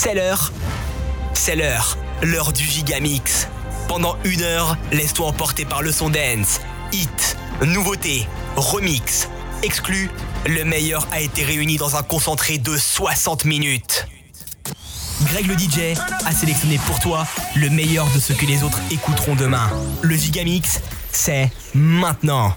C'est l'heure. C'est l'heure. L'heure du Gigamix. Pendant une heure, laisse-toi emporter par le son dance. Hit, nouveauté, remix, exclu. Le meilleur a été réuni dans un concentré de 60 minutes. Greg le DJ a sélectionné pour toi le meilleur de ce que les autres écouteront demain. Le Gigamix, c'est maintenant.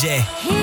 DJ.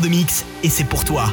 De mix et c'est pour toi.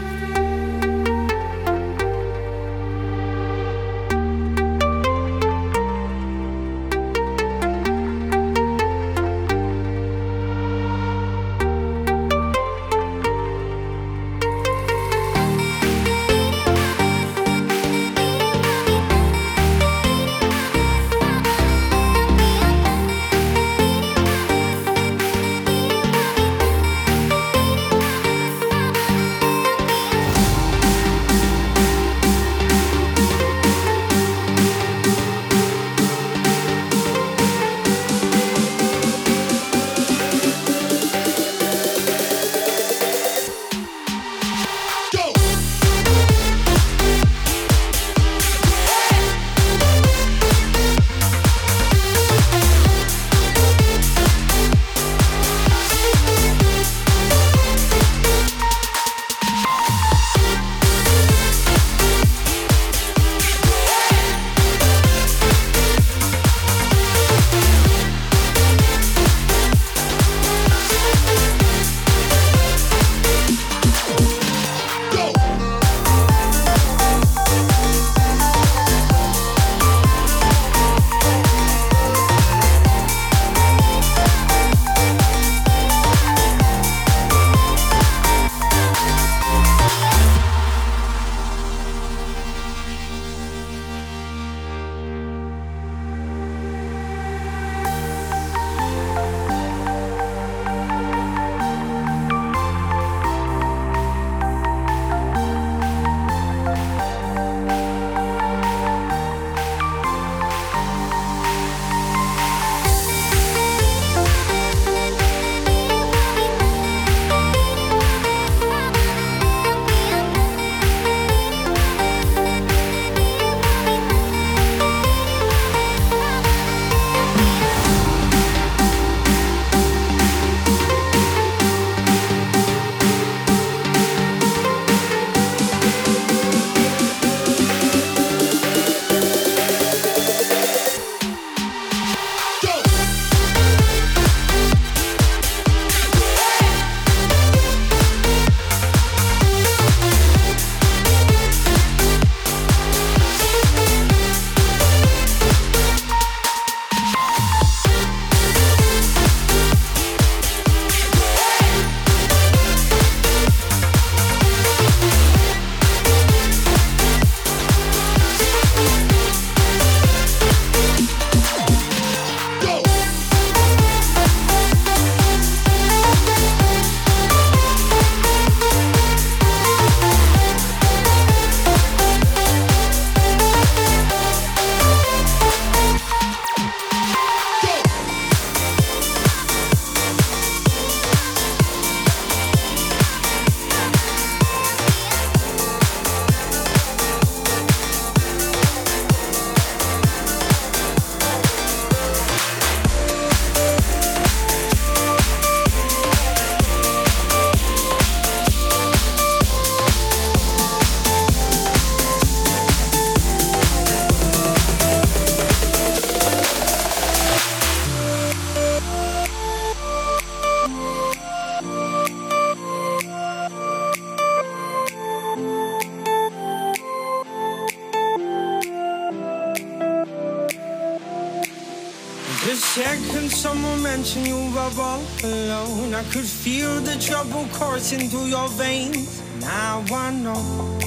Trouble coursing through your veins. Now I know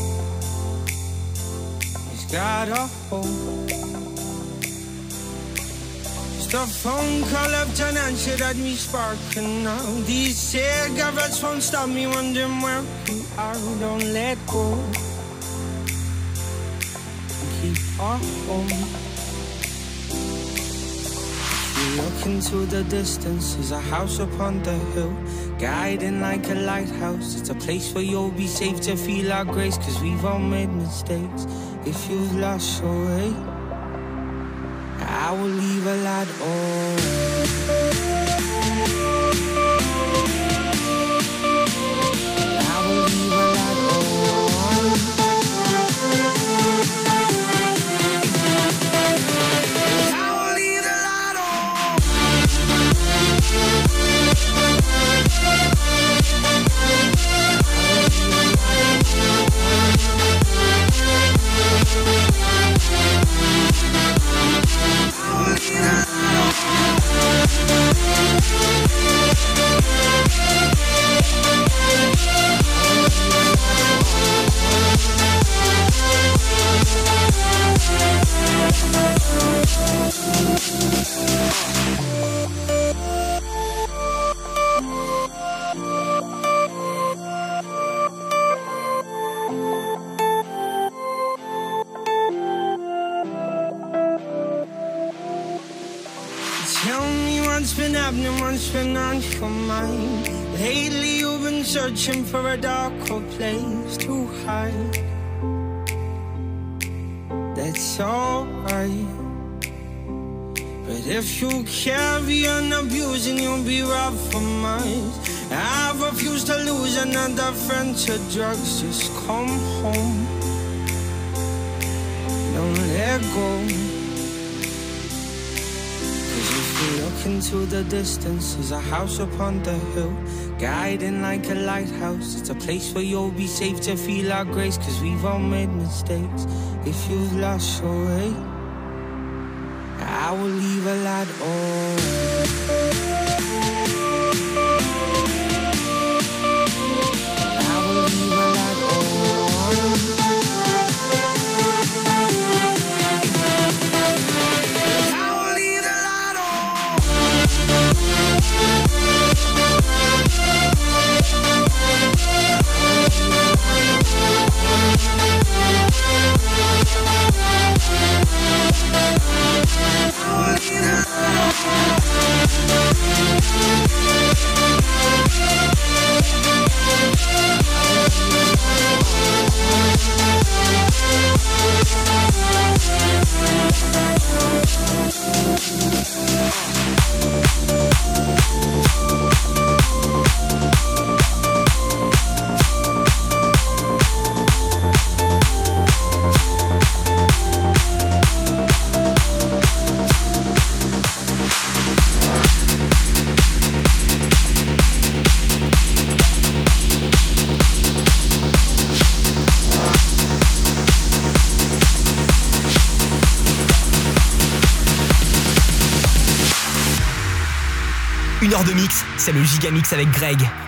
it's got a hold. Just a phone call left unanswered had me sparking now. These cigarettes won't stop me wondering where you are. Don't let go. Keep our home. Look into the distance, there's a house upon the hill, guiding like a lighthouse. It's a place where you'll be safe to feel our grace, cause we've all made mistakes. If you've lost your way, I will leave a light on. Be for miles. I refuse to lose another friend to drugs. Just come home. Don't let go. Cause if you look into the distance, there's a house upon the hill. Guiding like a lighthouse. It's a place where you'll be safe to feel our grace. Cause we've all made mistakes. If you've lost your way, I will leave a light on. Gigamix avec Greg.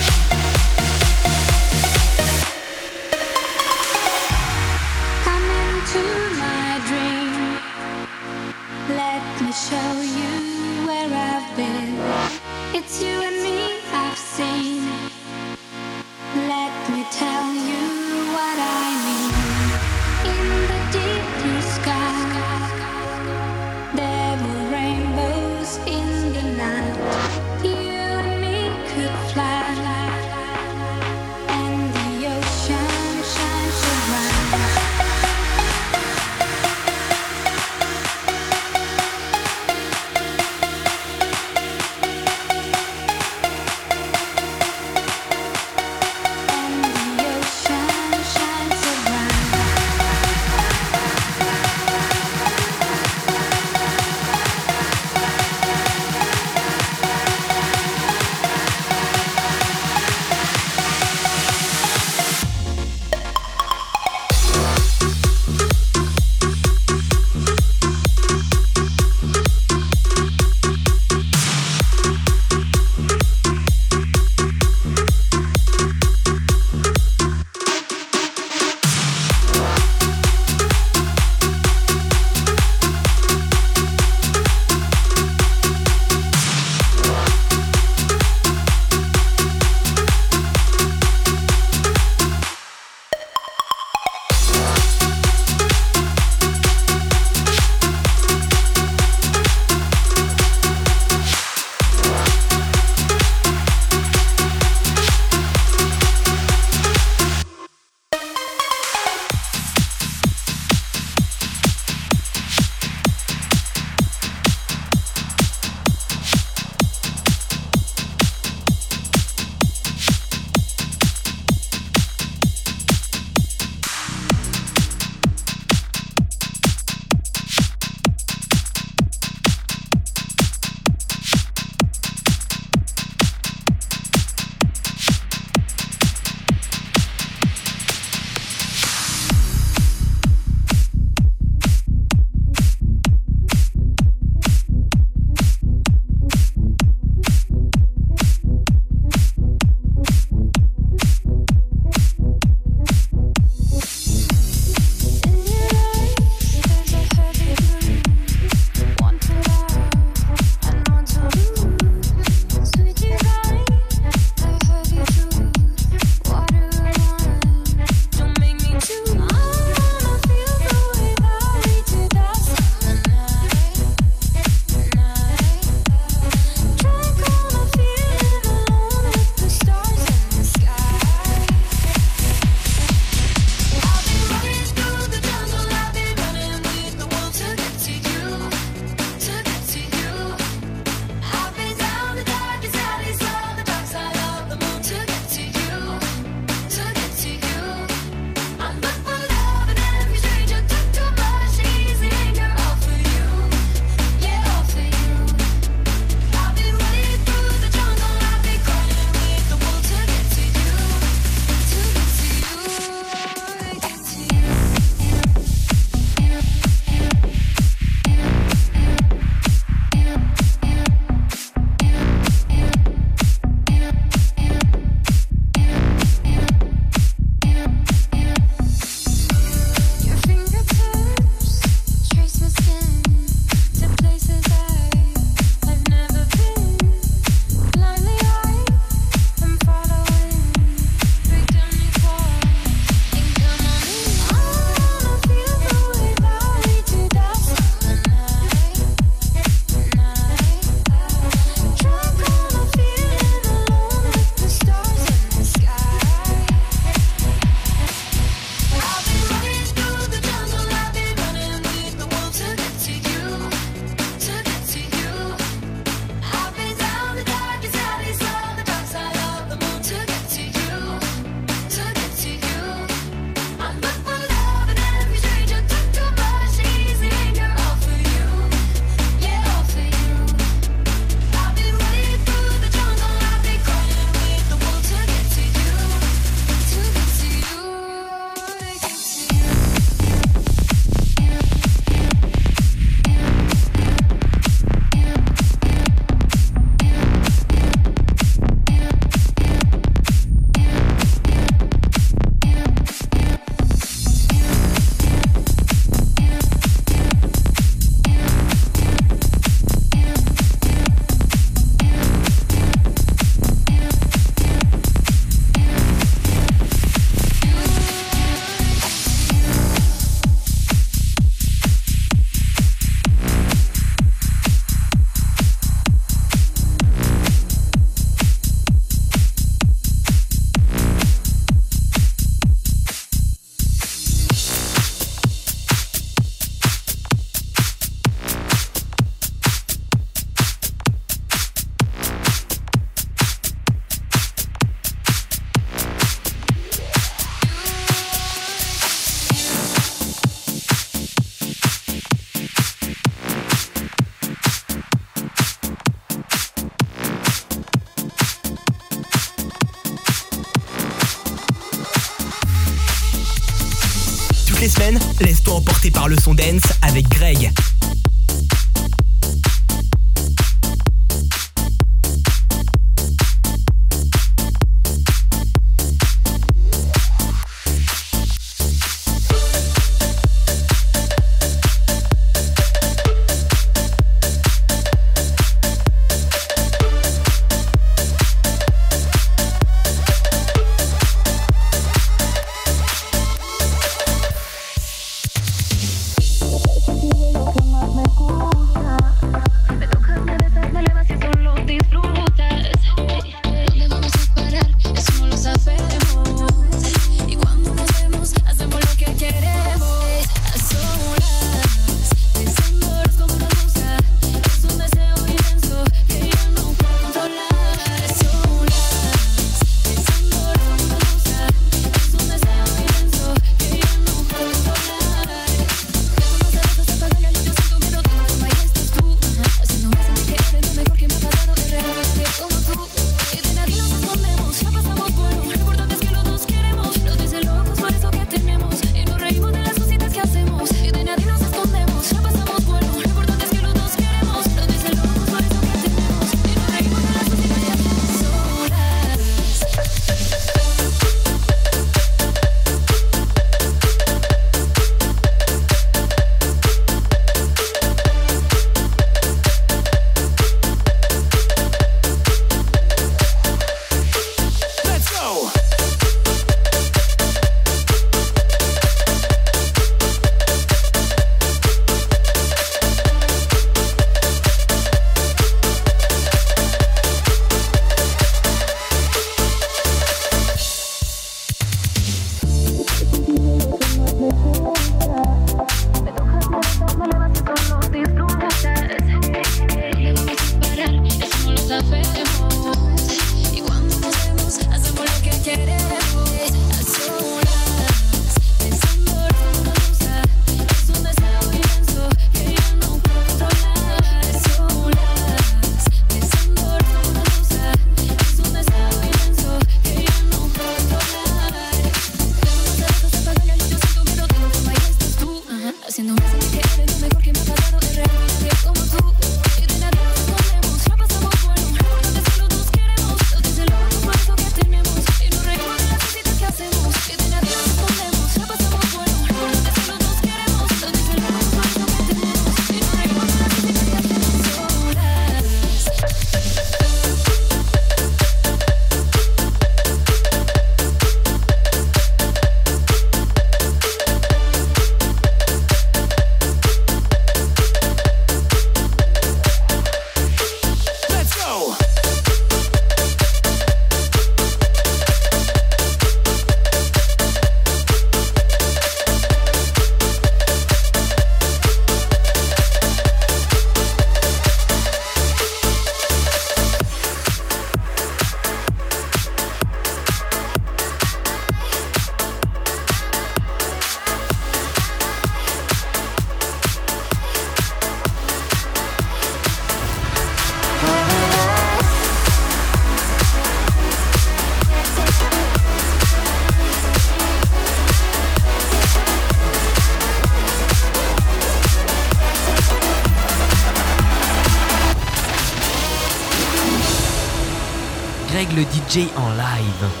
DJ en live.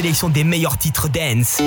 Sélection des meilleurs titres dance.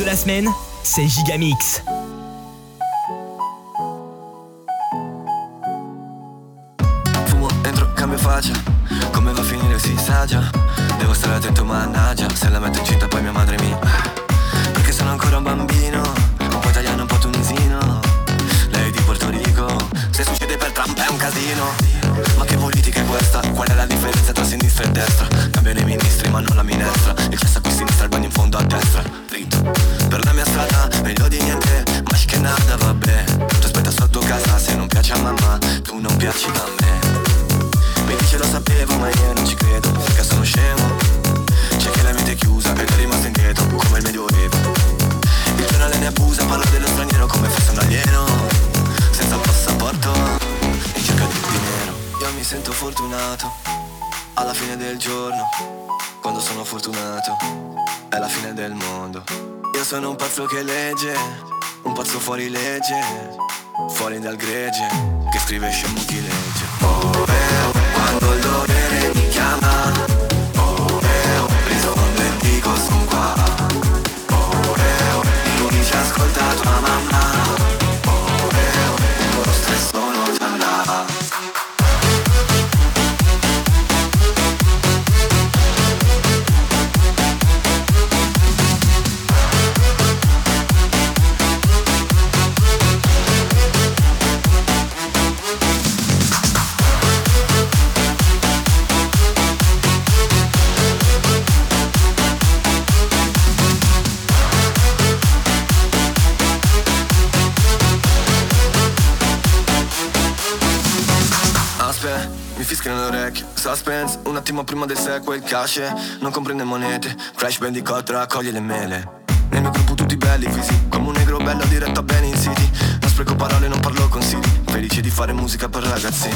De la semaine, c'est Gigamix. Cambiano i ministri ma non la minestra. Il cesso a qui a sinistra, il bagno in fondo a destra. Dritto. Per la mia strada meglio di niente. Ma che nada vabbè. Tu aspetta sotto casa se non piace a mamma Tu non piaci a me. Mi dice lo sapevo ma io non ci credo Perché sono scemo. C'è chi la mente è chiusa ed è rimasto indietro Come il medioevo Il giornale ne abusa Parla dello straniero come fosse un alieno. Senza passaporto In cerca di dinero Io mi sento fortunato Alla fine del giorno Quando sono fortunato È la fine del mondo. Io sono un pazzo che legge Un pazzo fuori legge Fuori dal gregge Che scrive scemo chi legge. Oh, eh, oh, quando il dovere mi chiama ascolta tua mamma attimo prima del sequel Cash, non comprende monete. Crash Bandicoot raccoglie le mele. Nel mio gruppo tutti belli fisi. Come un negro bello diretto a bene in city. Non spreco parole, non parlo consigli Felice di fare musica per ragazzini.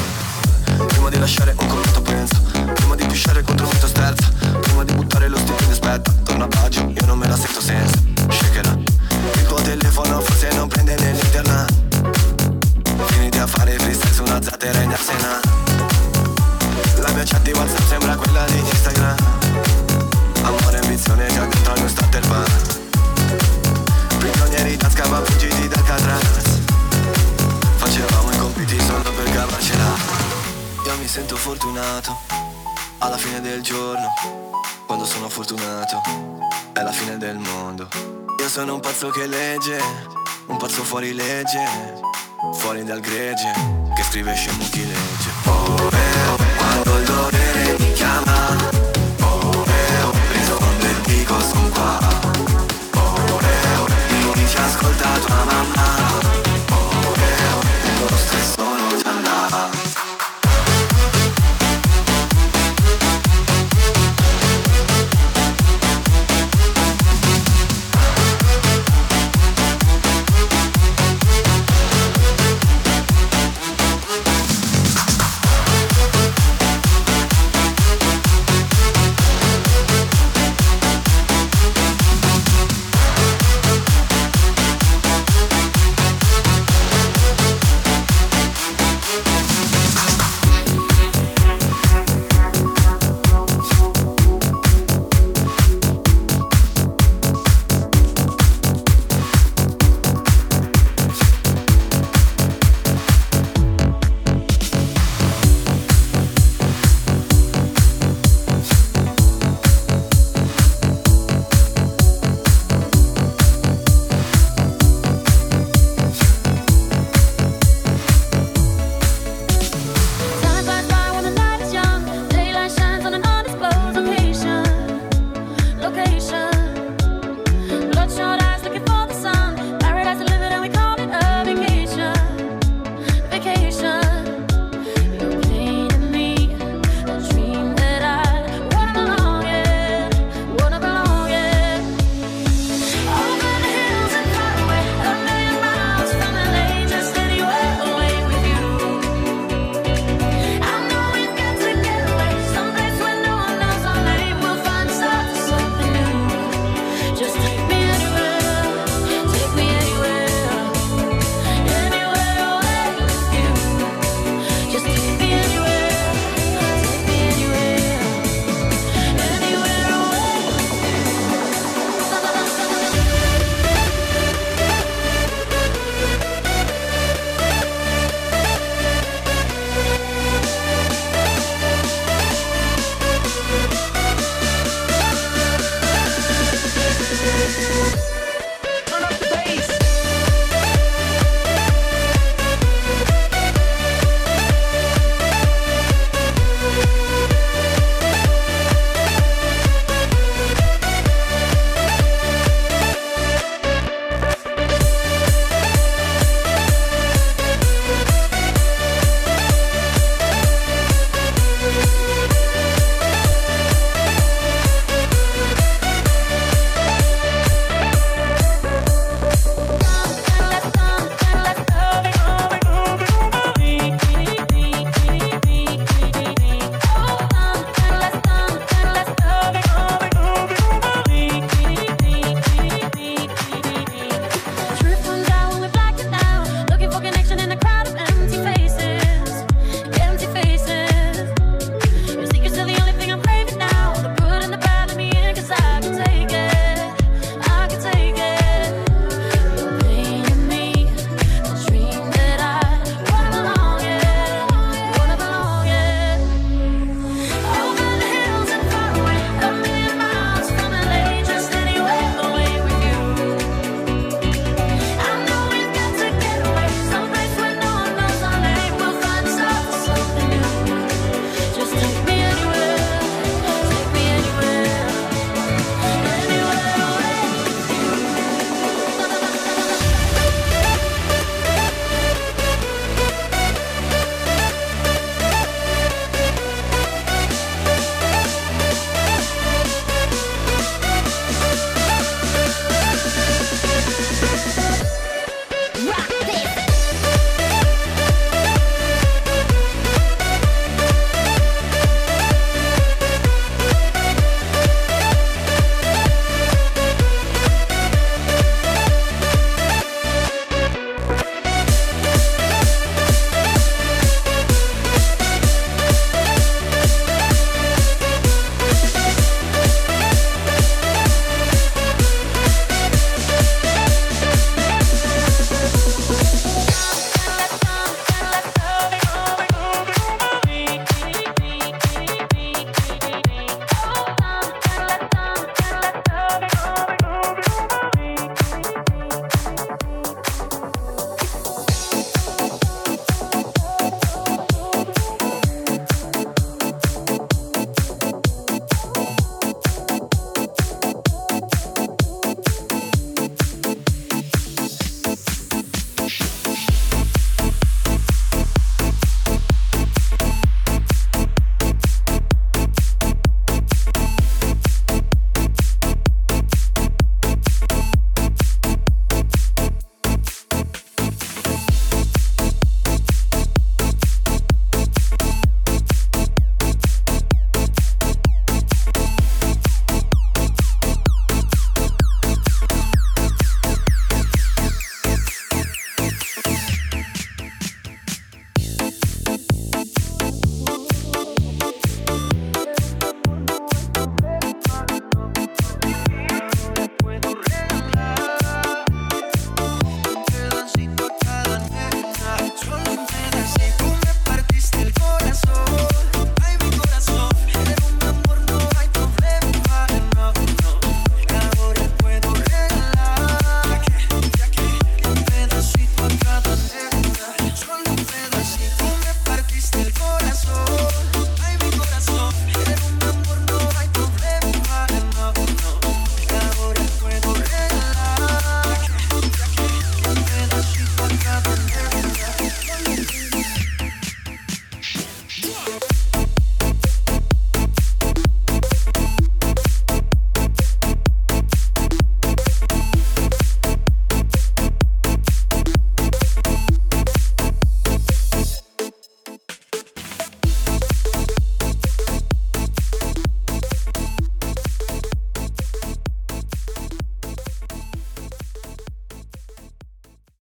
Prima di lasciare un commento penso. Prima di pisciare contro un sterza Prima di buttare lo stipendio aspetta Torna a baggio, io non me la sento senza. Shakerà Il tuo telefono forse non prende nell'internet Finiti a fare freestyle su una zattera in arsena La mia chat di Whatsapp sembra quella di Instagram. Amore e ambizione già dentro al mio starter bar. Prigionieri in tasca ma fuggiti dal Catraz. Facevamo i compiti solo per cavarcela. Io mi sento fortunato Alla fine del giorno Quando sono fortunato È la fine del mondo. Io sono un pazzo che legge Un pazzo fuori legge Fuori dal gregge Che scrive scemo chi legge. Oh, quando il mi chiama. Ore, ore, rispondo dico son qua. Ore, ore, ascolta tua mamma.